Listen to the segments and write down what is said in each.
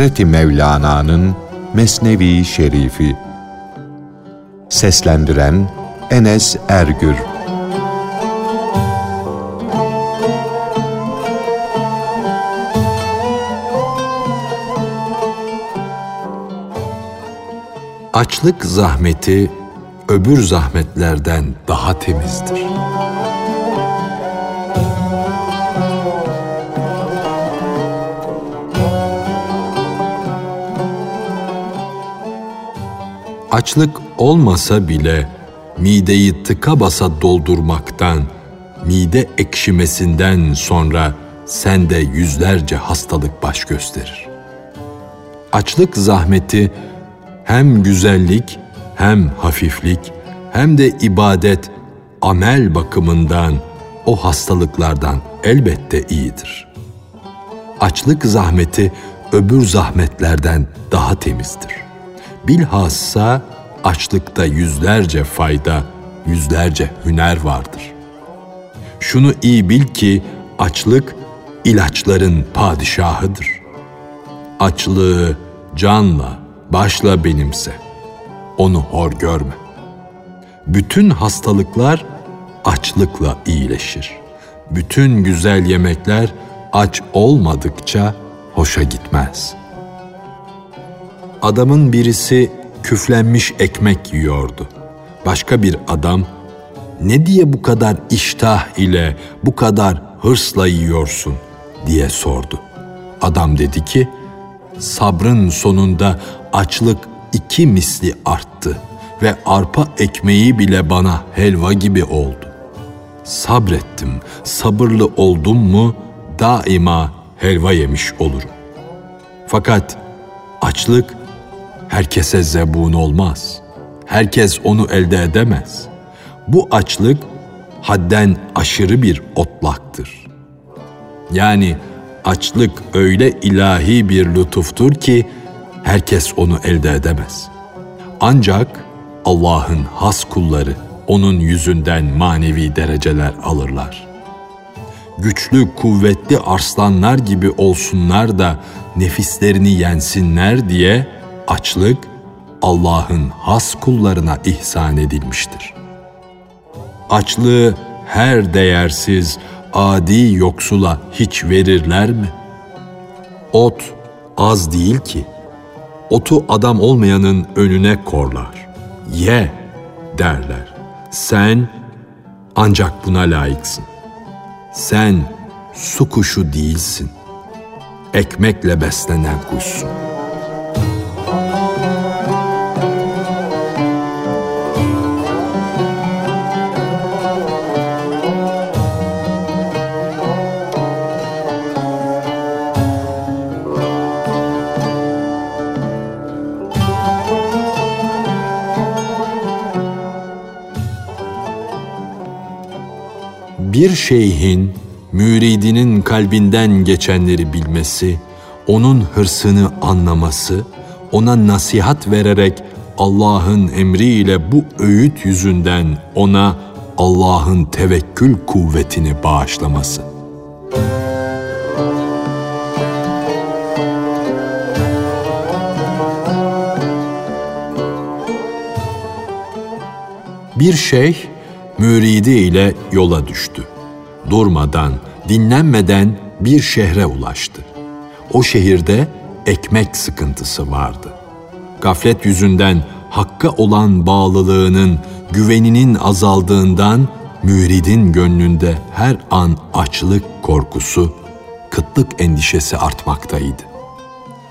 Hazreti Mevlana'nın Mesnevi Şerifi Seslendiren Enes Ergür Açlık zahmeti öbür zahmetlerden daha temizdir. Açlık olmasa bile mideyi tıka basa doldurmaktan, mide ekşimesinden sonra sende yüzlerce hastalık baş gösterir. Açlık zahmeti hem güzellik hem hafiflik hem de ibadet, amel bakımından o hastalıklardan elbette iyidir. Açlık zahmeti öbür zahmetlerden daha temizdir. Bilhassa açlıkta yüzlerce fayda, yüzlerce hüner vardır. Şunu iyi bil ki açlık ilaçların padişahıdır. Açlığı canla, başla benimse. Onu hor görme. Bütün hastalıklar açlıkla iyileşir. Bütün güzel yemekler aç olmadıkça hoşa gitmez. Adamın birisi küflenmiş ekmek yiyordu. Başka bir adam, ne diye bu kadar iştah ile, bu kadar hırsla yiyorsun diye sordu. Adam dedi ki, sabrın sonunda açlık iki misli arttı ve arpa ekmeği bile bana helva gibi oldu. Sabrettim, sabırlı oldum mu daima helva yemiş olurum. Fakat açlık herkese zebun olmaz. Herkes onu elde edemez. Bu açlık hadden aşırı bir otlaktır. Yani açlık öyle ilahi bir lütuftur ki herkes onu elde edemez. Ancak Allah'ın has kulları onun yüzünden manevi dereceler alırlar. Güçlü, kuvvetli arslanlar gibi olsunlar da nefislerini yensinler diye açlık Allah'ın has kullarına ihsan edilmiştir. Açlığı her değersiz, adi yoksula hiç verirler mi? Ot az değil ki. Otu adam olmayanın önüne korlar. Ye derler. Sen ancak buna layıksın. Sen su kuşu değilsin. Ekmekle beslenen kuşsun.'' Bir şeyhin müridinin kalbinden geçenleri bilmesi, onun hırsını anlaması, ona nasihat vererek Allah'ın emriyle bu öğüt yüzünden ona Allah'ın tevekkül kuvvetini bağışlaması. Bir şeyh müridi ile yola düştü. Durmadan, dinlenmeden bir şehre ulaştı. O şehirde ekmek sıkıntısı vardı. Gaflet yüzünden hakka olan bağlılığının, güveninin azaldığından müridin gönlünde her an açlık korkusu, kıtlık endişesi artmaktaydı.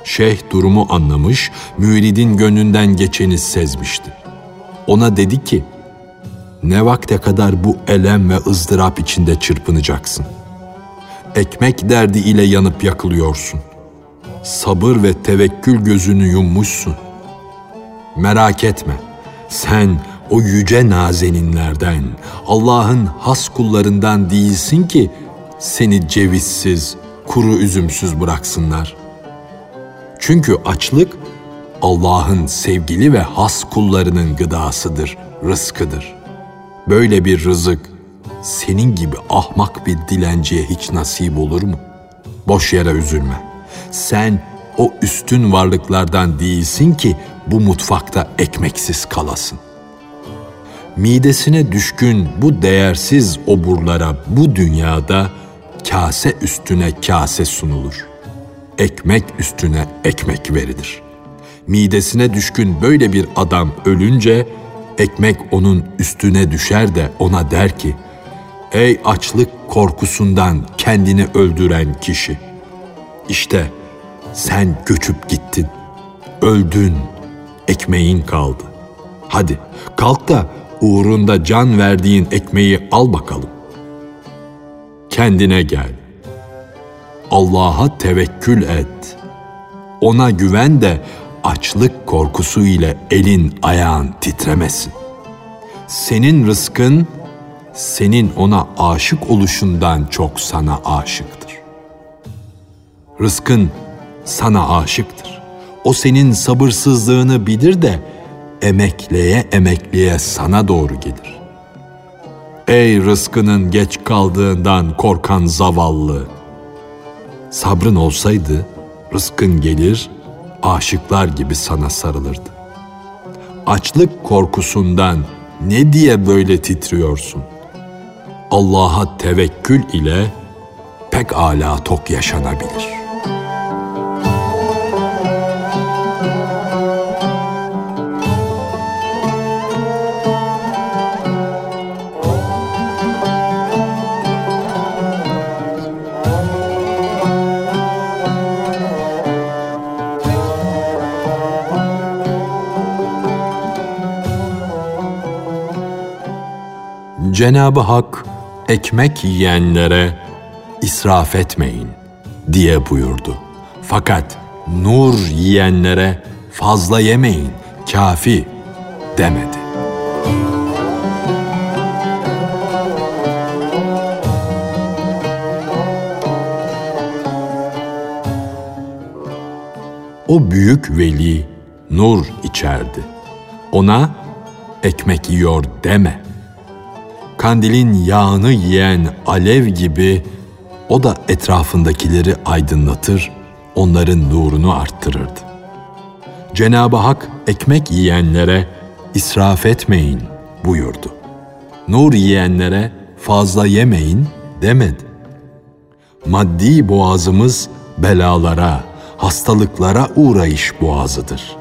Şeyh durumu anlamış, müridin gönlünden geçeni sezmişti. Ona dedi ki, ne vakte kadar bu elem ve ızdırap içinde çırpınacaksın? Ekmek derdi ile yanıp yakılıyorsun. Sabır ve tevekkül gözünü yummuşsun. Merak etme, sen o yüce nazeninlerden, Allah'ın has kullarından değilsin ki seni cevizsiz, kuru üzümsüz bıraksınlar. Çünkü açlık Allah'ın sevgili ve has kullarının gıdasıdır, rızkıdır.'' Böyle bir rızık senin gibi ahmak bir dilenciye hiç nasip olur mu? Boş yere üzülme. Sen o üstün varlıklardan değilsin ki bu mutfakta ekmeksiz kalasın. Midesine düşkün bu değersiz oburlara bu dünyada kase üstüne kase sunulur. Ekmek üstüne ekmek verilir. Midesine düşkün böyle bir adam ölünce ekmek onun üstüne düşer de ona der ki, Ey açlık korkusundan kendini öldüren kişi! İşte sen göçüp gittin, öldün, ekmeğin kaldı. Hadi kalk da uğrunda can verdiğin ekmeği al bakalım. Kendine gel. Allah'a tevekkül et. Ona güven de açlık korkusu ile elin ayağın titremesin. Senin rızkın senin ona aşık oluşundan çok sana aşıktır. Rızkın sana aşıktır. O senin sabırsızlığını bilir de emekleye emekleye sana doğru gelir. Ey rızkının geç kaldığından korkan zavallı! Sabrın olsaydı rızkın gelir, aşıklar gibi sana sarılırdı. Açlık korkusundan ne diye böyle titriyorsun? Allah'a tevekkül ile pek ala tok yaşanabilir.'' Cenabı Hak ekmek yiyenlere israf etmeyin diye buyurdu. Fakat nur yiyenlere fazla yemeyin, kafi demedi. O büyük veli nur içerdi. Ona ekmek yiyor deme.'' Kandilin yağını yiyen alev gibi o da etrafındakileri aydınlatır, onların nurunu arttırırdı. Cenab-ı Hak ekmek yiyenlere israf etmeyin buyurdu. Nur yiyenlere fazla yemeyin demedi. Maddi boğazımız belalara, hastalıklara uğrayış boğazıdır.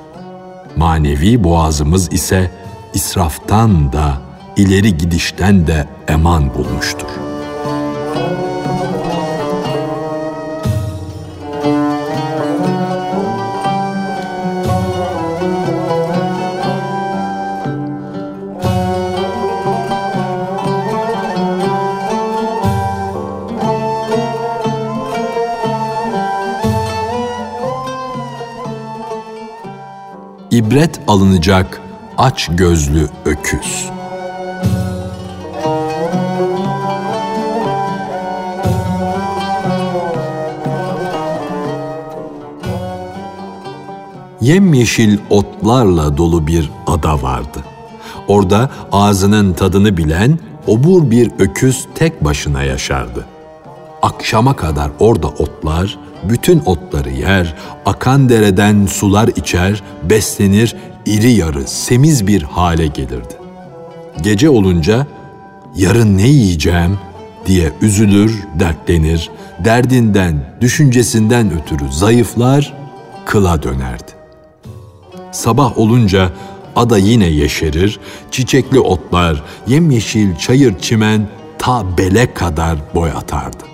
Manevi boğazımız ise israftan da ileri gidişten de eman bulmuştur. İbret alınacak aç gözlü öküz. Yemyeşil otlarla dolu bir ada vardı. Orada ağzının tadını bilen obur bir öküz tek başına yaşardı. Akşama kadar orada otlar, bütün otları yer, akan dereden sular içer, beslenir, iri yarı, semiz bir hale gelirdi. Gece olunca yarın ne yiyeceğim diye üzülür, dertlenir, derdinden, düşüncesinden ötürü zayıflar, kıla dönerdi. Sabah olunca ada yine yeşerir, çiçekli otlar, yemyeşil çayır çimen ta bele kadar boy atardı.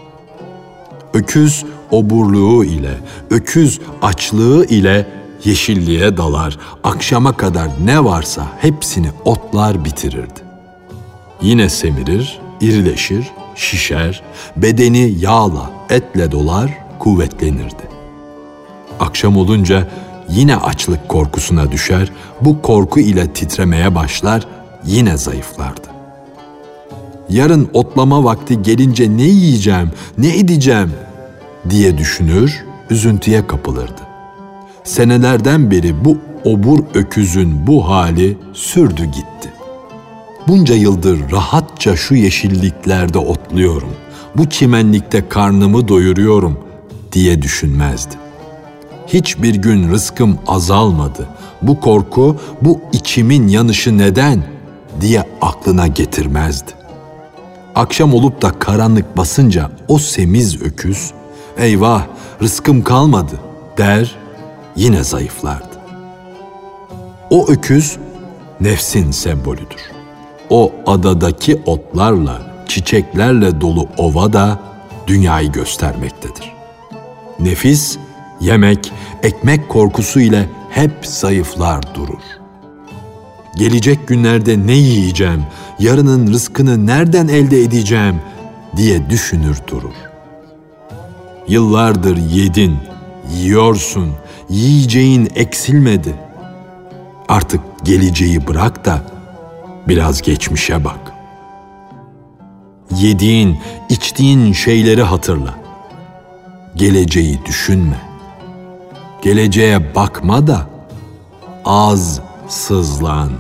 Öküz oburluğu ile, öküz açlığı ile yeşilliğe dalar, akşama kadar ne varsa hepsini otlar bitirirdi. Yine semirir, irileşir, şişer, bedeni yağla, etle dolar, kuvvetlenirdi. Akşam olunca yine açlık korkusuna düşer, bu korku ile titremeye başlar, yine zayıflardı. Yarın otlama vakti gelince ne yiyeceğim, ne edeceğim diye düşünür, üzüntüye kapılırdı. Senelerden beri bu obur öküzün bu hali sürdü gitti. Bunca yıldır rahatça şu yeşilliklerde otluyorum, bu çimenlikte karnımı doyuruyorum diye düşünmezdi hiçbir gün rızkım azalmadı. Bu korku, bu içimin yanışı neden diye aklına getirmezdi. Akşam olup da karanlık basınca o semiz öküz, eyvah rızkım kalmadı der, yine zayıflardı. O öküz nefsin sembolüdür. O adadaki otlarla, çiçeklerle dolu ova da dünyayı göstermektedir. Nefis, yemek, ekmek korkusu ile hep zayıflar durur. Gelecek günlerde ne yiyeceğim, yarının rızkını nereden elde edeceğim diye düşünür durur. Yıllardır yedin, yiyorsun, yiyeceğin eksilmedi. Artık geleceği bırak da biraz geçmişe bak. Yediğin, içtiğin şeyleri hatırla. Geleceği düşünme. Geleceğe bakma da az sızlan,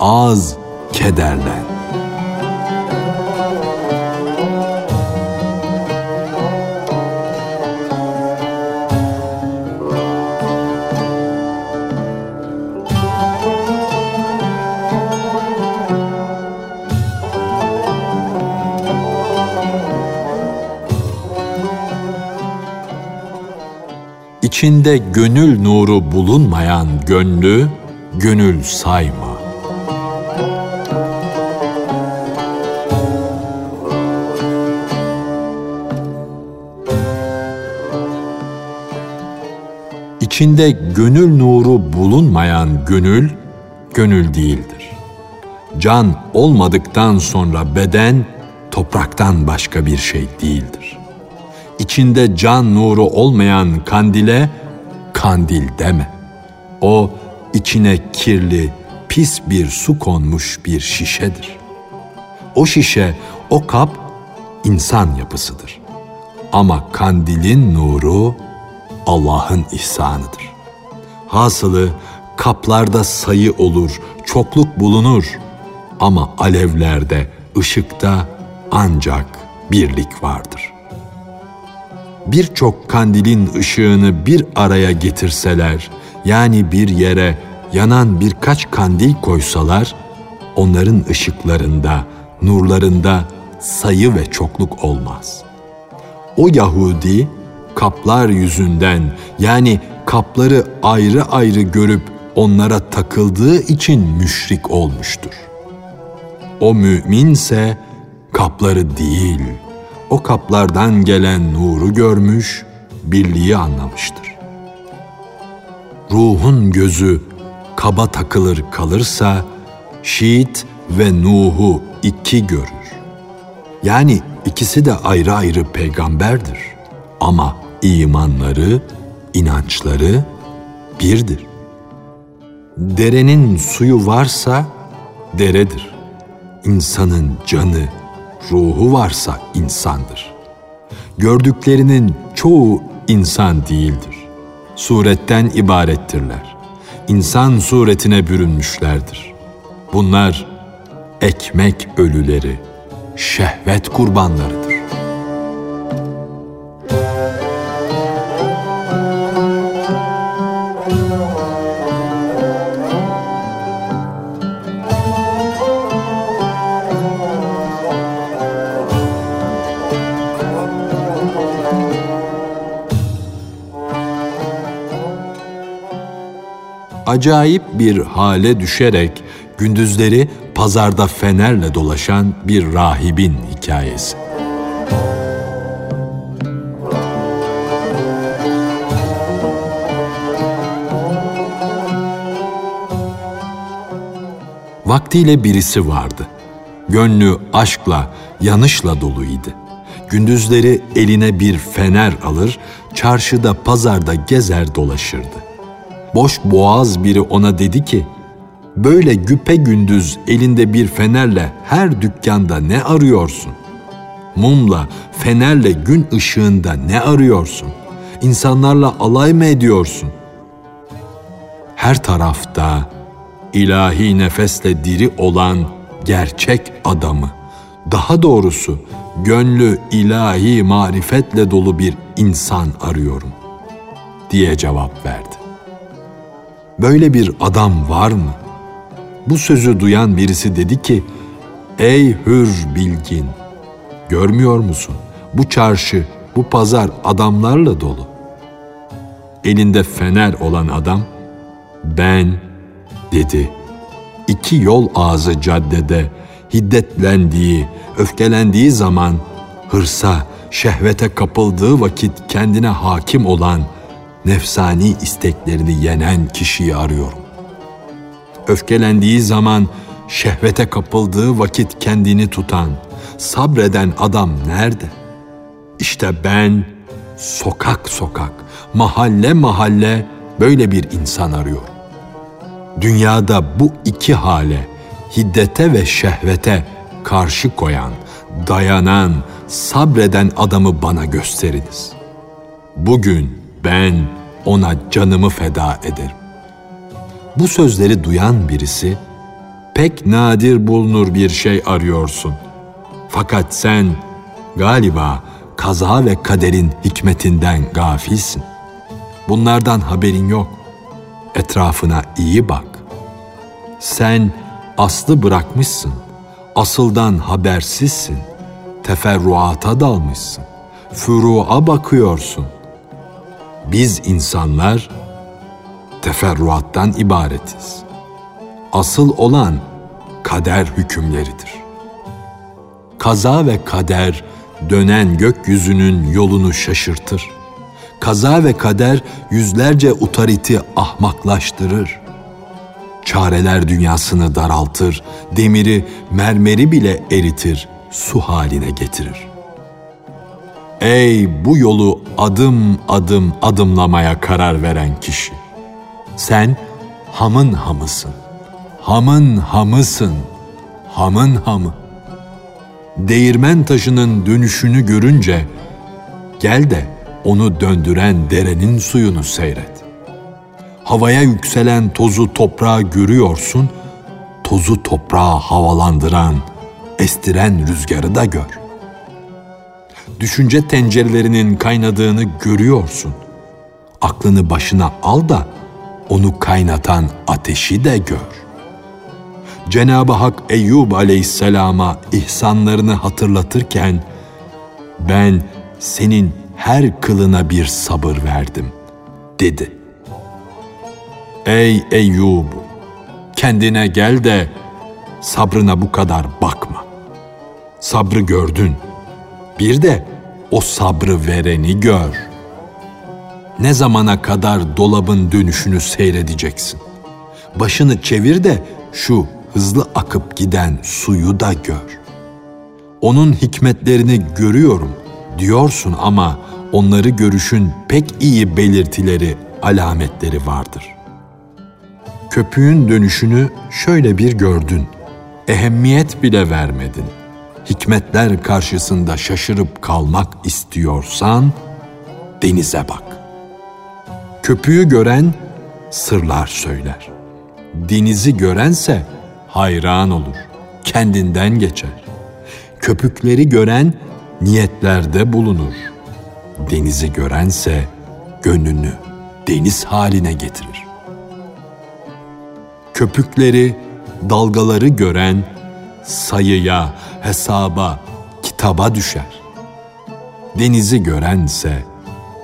az kederlen. İçinde gönül nuru bulunmayan gönlü gönül sayma. İçinde gönül nuru bulunmayan gönül, gönül değildir. Can olmadıktan sonra beden, topraktan başka bir şey değildir içinde can nuru olmayan kandile kandil deme. O içine kirli, pis bir su konmuş bir şişedir. O şişe, o kap insan yapısıdır. Ama kandilin nuru Allah'ın ihsanıdır. Hasılı kaplarda sayı olur, çokluk bulunur ama alevlerde, ışıkta ancak birlik vardır birçok kandilin ışığını bir araya getirseler, yani bir yere yanan birkaç kandil koysalar, onların ışıklarında, nurlarında sayı ve çokluk olmaz. O Yahudi kaplar yüzünden yani kapları ayrı ayrı görüp onlara takıldığı için müşrik olmuştur. O müminse kapları değil.'' O kaplardan gelen nuru görmüş, birliği anlamıştır. Ruhun gözü kaba takılır kalırsa, Şiit ve Nuh'u iki görür. Yani ikisi de ayrı ayrı peygamberdir. Ama imanları, inançları birdir. Derenin suyu varsa deredir. İnsanın canı, ruhu varsa insandır. Gördüklerinin çoğu insan değildir. Suretten ibarettirler. İnsan suretine bürünmüşlerdir. Bunlar ekmek ölüleri, şehvet kurbanlarıdır. Acayip bir hale düşerek gündüzleri pazarda fenerle dolaşan bir rahibin hikayesi. Vaktiyle birisi vardı. Gönlü aşkla, yanışla doluydu. Gündüzleri eline bir fener alır, çarşıda, pazarda gezer dolaşırdı boş boğaz biri ona dedi ki, böyle güpe gündüz elinde bir fenerle her dükkanda ne arıyorsun? Mumla, fenerle gün ışığında ne arıyorsun? İnsanlarla alay mı ediyorsun? Her tarafta ilahi nefesle diri olan gerçek adamı, daha doğrusu gönlü ilahi marifetle dolu bir insan arıyorum diye cevap verdi. Böyle bir adam var mı? Bu sözü duyan birisi dedi ki, Ey hür bilgin! Görmüyor musun? Bu çarşı, bu pazar adamlarla dolu. Elinde fener olan adam, ben dedi. İki yol ağzı caddede hiddetlendiği, öfkelendiği zaman hırsa, şehvete kapıldığı vakit kendine hakim olan, nefsani isteklerini yenen kişiyi arıyorum. Öfkelendiği zaman şehvete kapıldığı vakit kendini tutan, sabreden adam nerede? İşte ben sokak sokak, mahalle mahalle böyle bir insan arıyorum. Dünyada bu iki hale, hiddete ve şehvete karşı koyan, dayanan, sabreden adamı bana gösteriniz. Bugün ben ona canımı feda ederim. Bu sözleri duyan birisi, pek nadir bulunur bir şey arıyorsun. Fakat sen galiba kaza ve kaderin hikmetinden gafilsin. Bunlardan haberin yok. Etrafına iyi bak. Sen aslı bırakmışsın. Asıldan habersizsin. Teferruata dalmışsın. Furu'a bakıyorsun. Biz insanlar teferruattan ibaretiz. Asıl olan kader hükümleridir. Kaza ve kader dönen gökyüzünün yolunu şaşırtır. Kaza ve kader yüzlerce utariti ahmaklaştırır. Çareler dünyasını daraltır, demiri, mermeri bile eritir, su haline getirir. Ey bu yolu adım adım adımlamaya karar veren kişi! Sen hamın hamısın. Hamın hamısın. Hamın hamı. Değirmen taşının dönüşünü görünce gel de onu döndüren derenin suyunu seyret. Havaya yükselen tozu toprağa görüyorsun, tozu toprağa havalandıran, estiren rüzgarı da gör. Düşünce tencerelerinin kaynadığını görüyorsun. Aklını başına al da onu kaynatan ateşi de gör. Cenab-ı Hak Eyyub aleyhisselama ihsanlarını hatırlatırken, ben senin her kılına bir sabır verdim, dedi. Ey Eyyub! Kendine gel de sabrına bu kadar bakma. Sabrı gördün. Bir de o sabrı vereni gör.'' ne zamana kadar dolabın dönüşünü seyredeceksin? Başını çevir de şu hızlı akıp giden suyu da gör. Onun hikmetlerini görüyorum diyorsun ama onları görüşün pek iyi belirtileri, alametleri vardır. Köpüğün dönüşünü şöyle bir gördün. Ehemmiyet bile vermedin. Hikmetler karşısında şaşırıp kalmak istiyorsan denize bak. Köpüğü gören sırlar söyler. Denizi görense hayran olur, kendinden geçer. Köpükleri gören niyetlerde bulunur. Denizi görense gönlünü deniz haline getirir. Köpükleri, dalgaları gören sayıya, hesaba, kitaba düşer. Denizi görense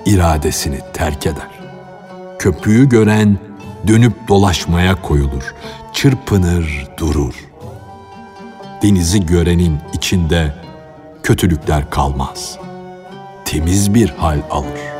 iradesini terk eder köpüğü gören dönüp dolaşmaya koyulur, çırpınır durur. Denizi görenin içinde kötülükler kalmaz. Temiz bir hal alır.